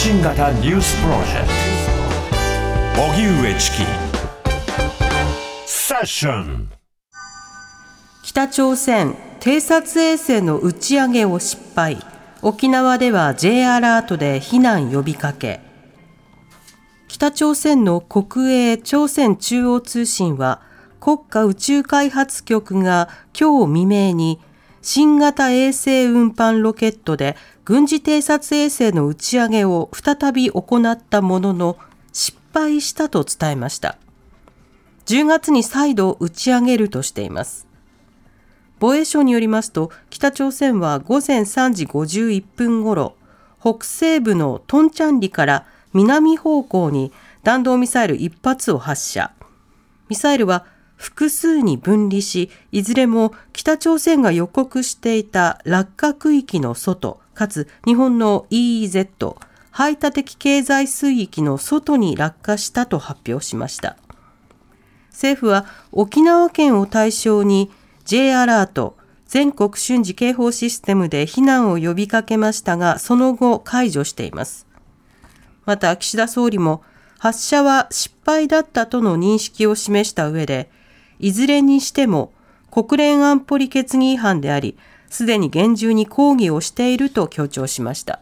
発信型ニュースプロジェクト。荻上チキ。セッション。北朝鮮偵察衛星の打ち上げを失敗。沖縄では J アラートで避難呼びかけ。北朝鮮の国営朝鮮中央通信は国家宇宙開発局が今日未明に新型衛星運搬ロケットで軍事偵察衛星の打ち上げを再び行ったものの失敗したと伝えました。10月に再度打ち上げるとしています。防衛省によりますと、北朝鮮は午前3時51分ごろ、北西部のトンチャンリから南方向に弾道ミサイル1発を発射。ミサイルは複数に分離し、いずれも北朝鮮が予告していた落下区域の外、かつ日本の EEZ、排他的経済水域の外に落下したと発表しました。政府は沖縄県を対象に J アラート全国瞬時警報システムで避難を呼びかけましたが、その後解除しています。また岸田総理も発射は失敗だったとの認識を示した上で、いずれにしても国連安保理決議違反であり、すでに厳重に抗議をしていると強調しました。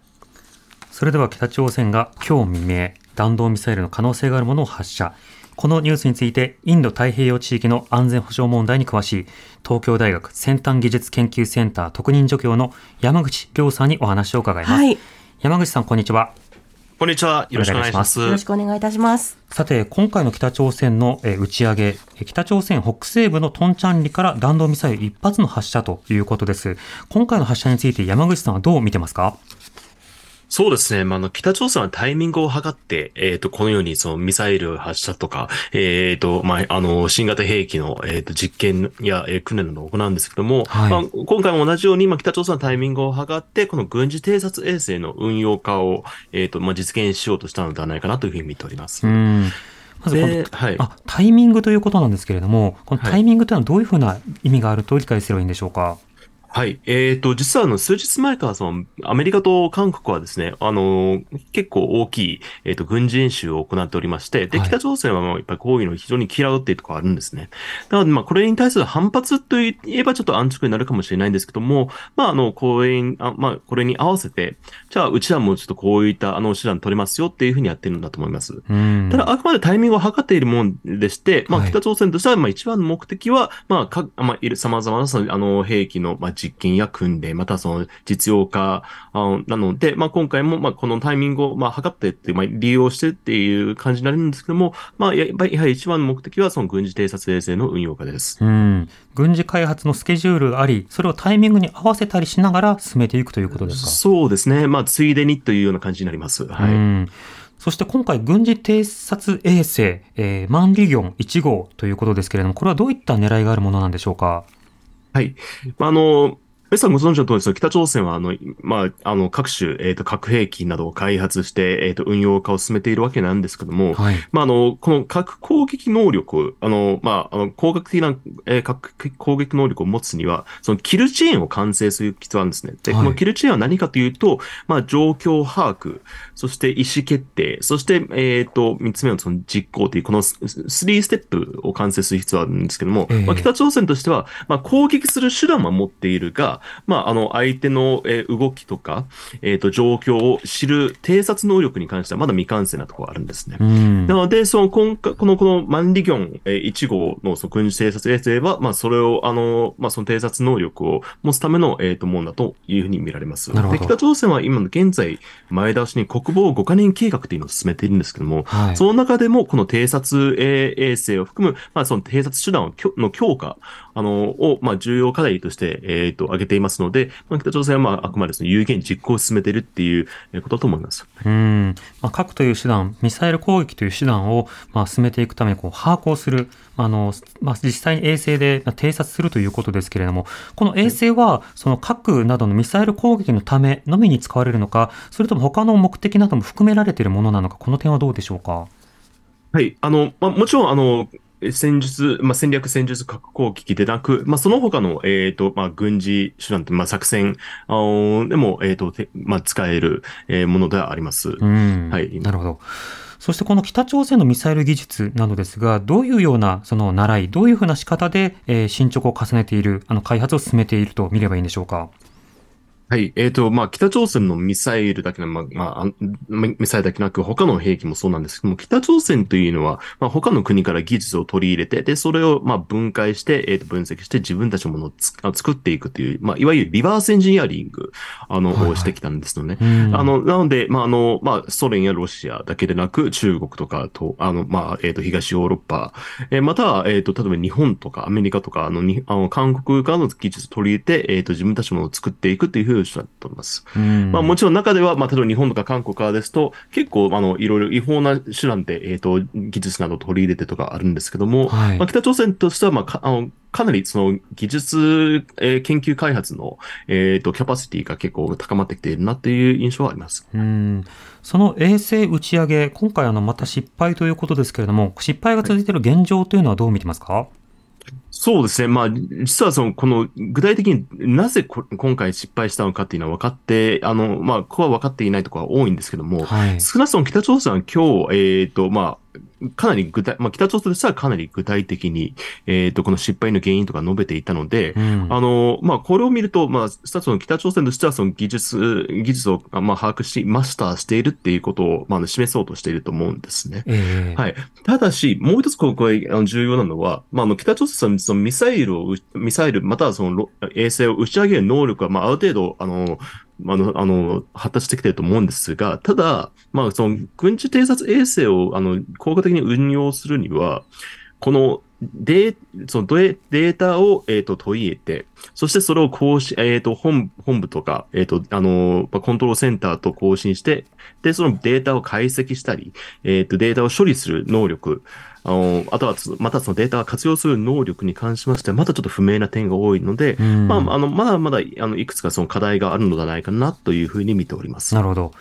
それでは北朝鮮が今日未明、弾道ミサイルの可能性があるものを発射。このニュースについて、インド太平洋地域の安全保障問題に詳しい、東京大学先端技術研究センター特任助教の山口亮さんにお話を伺います。はい、山口さん、こんにちは。こんにちは。よろしくお願いします。よろしくお願いいたします。さて、今回の北朝鮮の打ち上げ、北朝鮮北西部のトンチャンリから弾道ミサイル一発の発射ということです。今回の発射について山口さんはどう見てますか？そうですね。まあ、の、北朝鮮はタイミングを測って、えっ、ー、と、このように、その、ミサイル発射とか、えっ、ー、と、まあ、あの、新型兵器の、えっ、ー、と、実験や、えー、訓練などを行うんですけども、はい、まあ、今回も同じように、まあ、北朝鮮はタイミングを測って、この軍事偵察衛星の運用化を、えっ、と、まあ、実現しようとしたのではないかなというふうに見ております。うんまずこの、はい、あタイミングということなんですけれども、このタイミングというのはどういうふうな意味があると理解すればいいんでしょうか？はい。えっ、ー、と、実はあの、数日前からその、アメリカと韓国はですね、あの、結構大きい、えっ、ー、と、軍事演習を行っておりまして、で、北朝鮮はまあ、やっぱりこういうのを非常に嫌うっていうところがあるんですね。なので、まあ、これに対する反発といえばちょっと安直になるかもしれないんですけども、まあ、あの、これに、あまあ、これに合わせて、じゃあ、うちらもちょっとこういった、あの、手段取れますよっていうふうにやってるんだと思います。ただ、あくまでタイミングを測っているもんでして、まあ、北朝鮮としては、まあ、一番の目的は、まあ、か、まあ、いる様々な、あの、兵器の、まあ、実験や訓練で、またその実用化なので、まあ今回もまあこのタイミングをまあ測ってって、まあ利用してっていう感じになるんですけども、まあやっぱりやはり一番の目的はその軍事偵察衛星の運用化です。うん。軍事開発のスケジュールがあり、それをタイミングに合わせたりしながら進めていくということですか？そうですね。まあついでにというような感じになります。はい。うんそして今回、軍事偵察衛星、えー、マンリギョン1号ということですけれども、これはどういった狙いがあるものなんでしょうか？はい。あの、皆さんご存知の通りです、北朝鮮は、あの、まあ、あの、各種、えっ、ー、と、核兵器などを開発して、えっ、ー、と、運用化を進めているわけなんですけども、はい、まあ、あの、この核攻撃能力、あの、まあ、あの、高学的な、えー、核攻撃能力を持つには、その、キルチェーンを完成する必要があるんですね。で、このキルチェーンは何かというと、まあ、状況把握、そして意思決定、そして、えっ、ー、と、三つ目のその実行という、この3ステップを完成する必要があるんですけども、えー、まあ、北朝鮮としては、まあ、攻撃する手段は持っているが、まあ、あの、相手の、え動きとか、えっ、ー、と、状況を知る偵察能力に関してはまだ未完成なところがあるんですね。なので、その、今回、この、このマンリギョン、え1号の、その、軍事偵察衛星は、まあ、それを、あの、まあ、その偵察能力を持つための、えっ、ー、と、ものだというふうに見られます。で、北朝鮮は今の現在、前倒しに国防5カ年計画というのを進めているんですけども、はい、その中でも、この偵察衛星を含む、まあ、その偵察手段の強化、あの、を、まあ、重要課題として、えっ、ー、と、挙げていますので、まあ、北朝鮮はまああくまでその有言実行を進めているっていうことだと思います。うん。まあ、核という手段、ミサイル攻撃という手段をまあ進めていくためにこう把握をする、あの、まあ、実際に衛星で偵察するということですけれども、この衛星はその核などのミサイル攻撃のためのみに使われるのか、それとも他の目的なども含められているものなのか、この点はどうでしょうか？はい。あの、まあ、もちろん、あの、戦術、まあ、戦略戦術核攻撃でなく、まあ、その他の、えっ、ー、と、まあ、軍事手段まあ、作戦あでも、えっ、ー、と、まあ、使える、えー、ものではあります。うん。はい。なるほど。そしてこの北朝鮮のミサイル技術なのですが、どういうようなその習い、どういうふうな仕方で、えー、進捗を重ねている、あの開発を進めていると見ればいいんでしょうか？はい。えっ、ー、と、まあ、北朝鮮のミサイルだけの、まあ、まあ、ミサイルだけなく、他の兵器もそうなんですけども、北朝鮮というのは、まあ、他の国から技術を取り入れて、で、それを、まあ、分解して、えっ、ー、と、分析して自分たちのものを作っていくという、まあ、いわゆるリバースエンジニアリング、あの、はいはい、をしてきたんですよね。あの、なので、まあ、あの、まあ、ソ連やロシアだけでなく、中国とかと、あの、まあ、えっ、ー、と、東ヨーロッパ、えー、または、えっ、と、例えば日本とかアメリカとか、あの、にあの韓国からの技術を取り入れて、えっ、と、自分たちのものを作っていくというふうにしたと思います。。まあもちろん中では、まあ例えば日本とか韓国からですと、結構あの、いろいろ違法な手段で、えっ、ー、と、技術などを取り入れてとかあるんですけども、はい、まあ北朝鮮としては、まあか、あの、かなりその技術、えー、研究開発の、えっ、ー、と、キャパシティが結構高まってきているなっていう印象はあります。うんその衛星打ち上げ、今回あのまた失敗ということですけれども、失敗が続いている現状というのはどう見てますか、はいそうですね。まあ、実はその、この、具体的になぜ今回失敗したのかっていうのは分かって、あの、まあ、ここは分かっていないところは多いんですけども、はい、少なくとも北朝鮮は今日、えっ、ー、と、まあ、かなり具体、まあ、北朝鮮としてはかなり具体的に、えっ、ー、と、この失敗の原因とか述べていたので、うん、あの、まあ、これを見ると、まあ、一つの北朝鮮としてはその技術、技術を、まあ、把握し、マスターしているっていうことを、まあ、示そうとしていると思うんですね。えー、はい。ただし、もう一つここで重要なのは、まあ、あの、北朝鮮はそのミサイルを、ミサイル、またはその衛星を打ち上げる能力は、まあ、ある程度、あの、あの、あの、発達してきてると思うんですが、ただ、まあ、その、軍事偵察衛星を、あの、効果的に運用するには、この、デーそのデータを、えっ、ー、と、取り入れて、そしてそれを更新、えっ、ー、と、本、本部とか、えっ、ー、と、あの、コントロールセンターと更新して、で、そのデータを解析したり、えっ、と、データを処理する能力、あの、あとは、またそのデータを活用する能力に関しましては、まだちょっと不明な点が多いので、まあ、あの、まだまだ、あの、いくつかその課題があるのではないかなというふうに見ております。なるほど。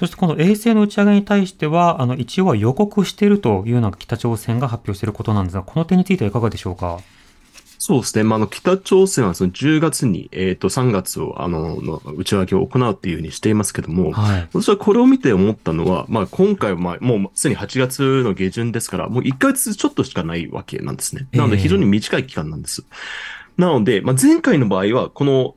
そしてこの衛星の打ち上げに対しては、あの、一応は予告しているというのが北朝鮮が発表していることなんですが、この点についてはいかがでしょうか？そうですね。まあ、あの、北朝鮮はその10月に、えっ、ー、と、3月を、あの、の打ち上げを行うっていうふうにしていますけども、はい、私はこれを見て思ったのは、まあ、今回は、まあ、もうすでに8月の下旬ですから、もう1ヶ月ちょっとしかないわけなんですね。なので、非常に短い期間なんです。えー、なので、まあ、前回の場合は、この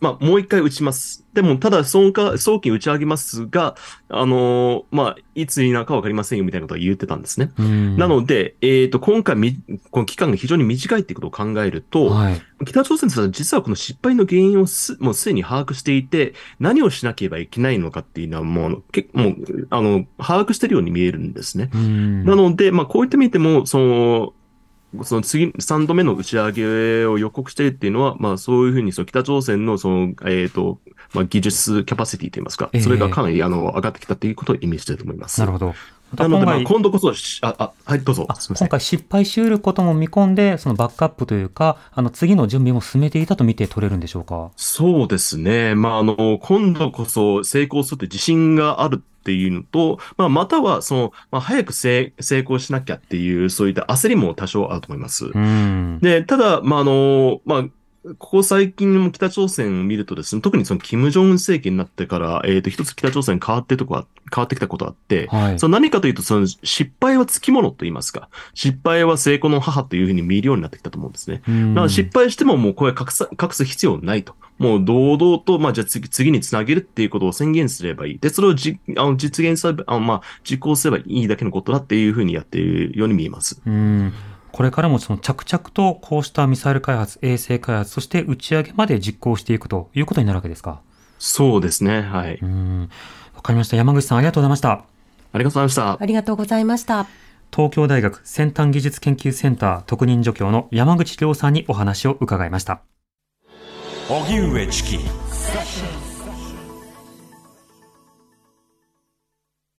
まあ、もう一回打ちます。でも、ただ、早期、早期打ち上げますが、あのー、まあ、いつになるかわかりませんよ、みたいなことは言ってたんですね。なので、えっ、ー、と、今回み、この期間が非常に短いっていうことを考えると、はい、北朝鮮としては実はこの失敗の原因をす、もうすでに把握していて、何をしなければいけないのかっていうのはもう、結もう、あの、把握してるように見えるんですね。なので、まあ、こう言ってみても、その、その次、3度目の打ち上げを予告しているっていうのは、まあそういうふうにその北朝鮮のその、えっ、ー、と、まあ技術キャパシティといいますか、それがかなりあの上がってきたっていうことを意味していると思います。なるほど。なので、まあ、今度こそ、あ、あ、はい、どうぞ。今回失敗し得ることも見込んで、そのバックアップというか、あの、次の準備も進めていたと見て取れるんでしょうか？そうですね。まあ、あの、今度こそ成功するって自信があるっていうのと、まあ、または、その、まあ、早く成功しなきゃっていう、そういった焦りも多少あると思います。で、ただ、まあ、あの、まあ、ここ最近も北朝鮮を見るとですね、特にその金正恩政権になってから、えっ、ー、と、一つ北朝鮮変わってとこは、変わってきたことがあって、はい、その何かというと、その失敗はつきものと言いますか、失敗は成功の母というふうに見るようになってきたと思うんですね。だから失敗してももうこれ隠す、隠す必要ないと。もう堂々と、まあじゃあ次次につなげるっていうことを宣言すればいい。で、それをじあの実現すれば、あまあ実行すればいいだけのことだっていうふうにやっているように見えます。うんこれからもその着々とこうしたミサイル開発、衛星開発、そして打ち上げまで実行していくということになるわけですか？そうですね。はい。わかりました。山口さん、ありがとうございました。ありがとうございました。ありがとうございました。東京大学先端技術研究センター特任助教の山口亮さんにお話を伺いました。荻上チキ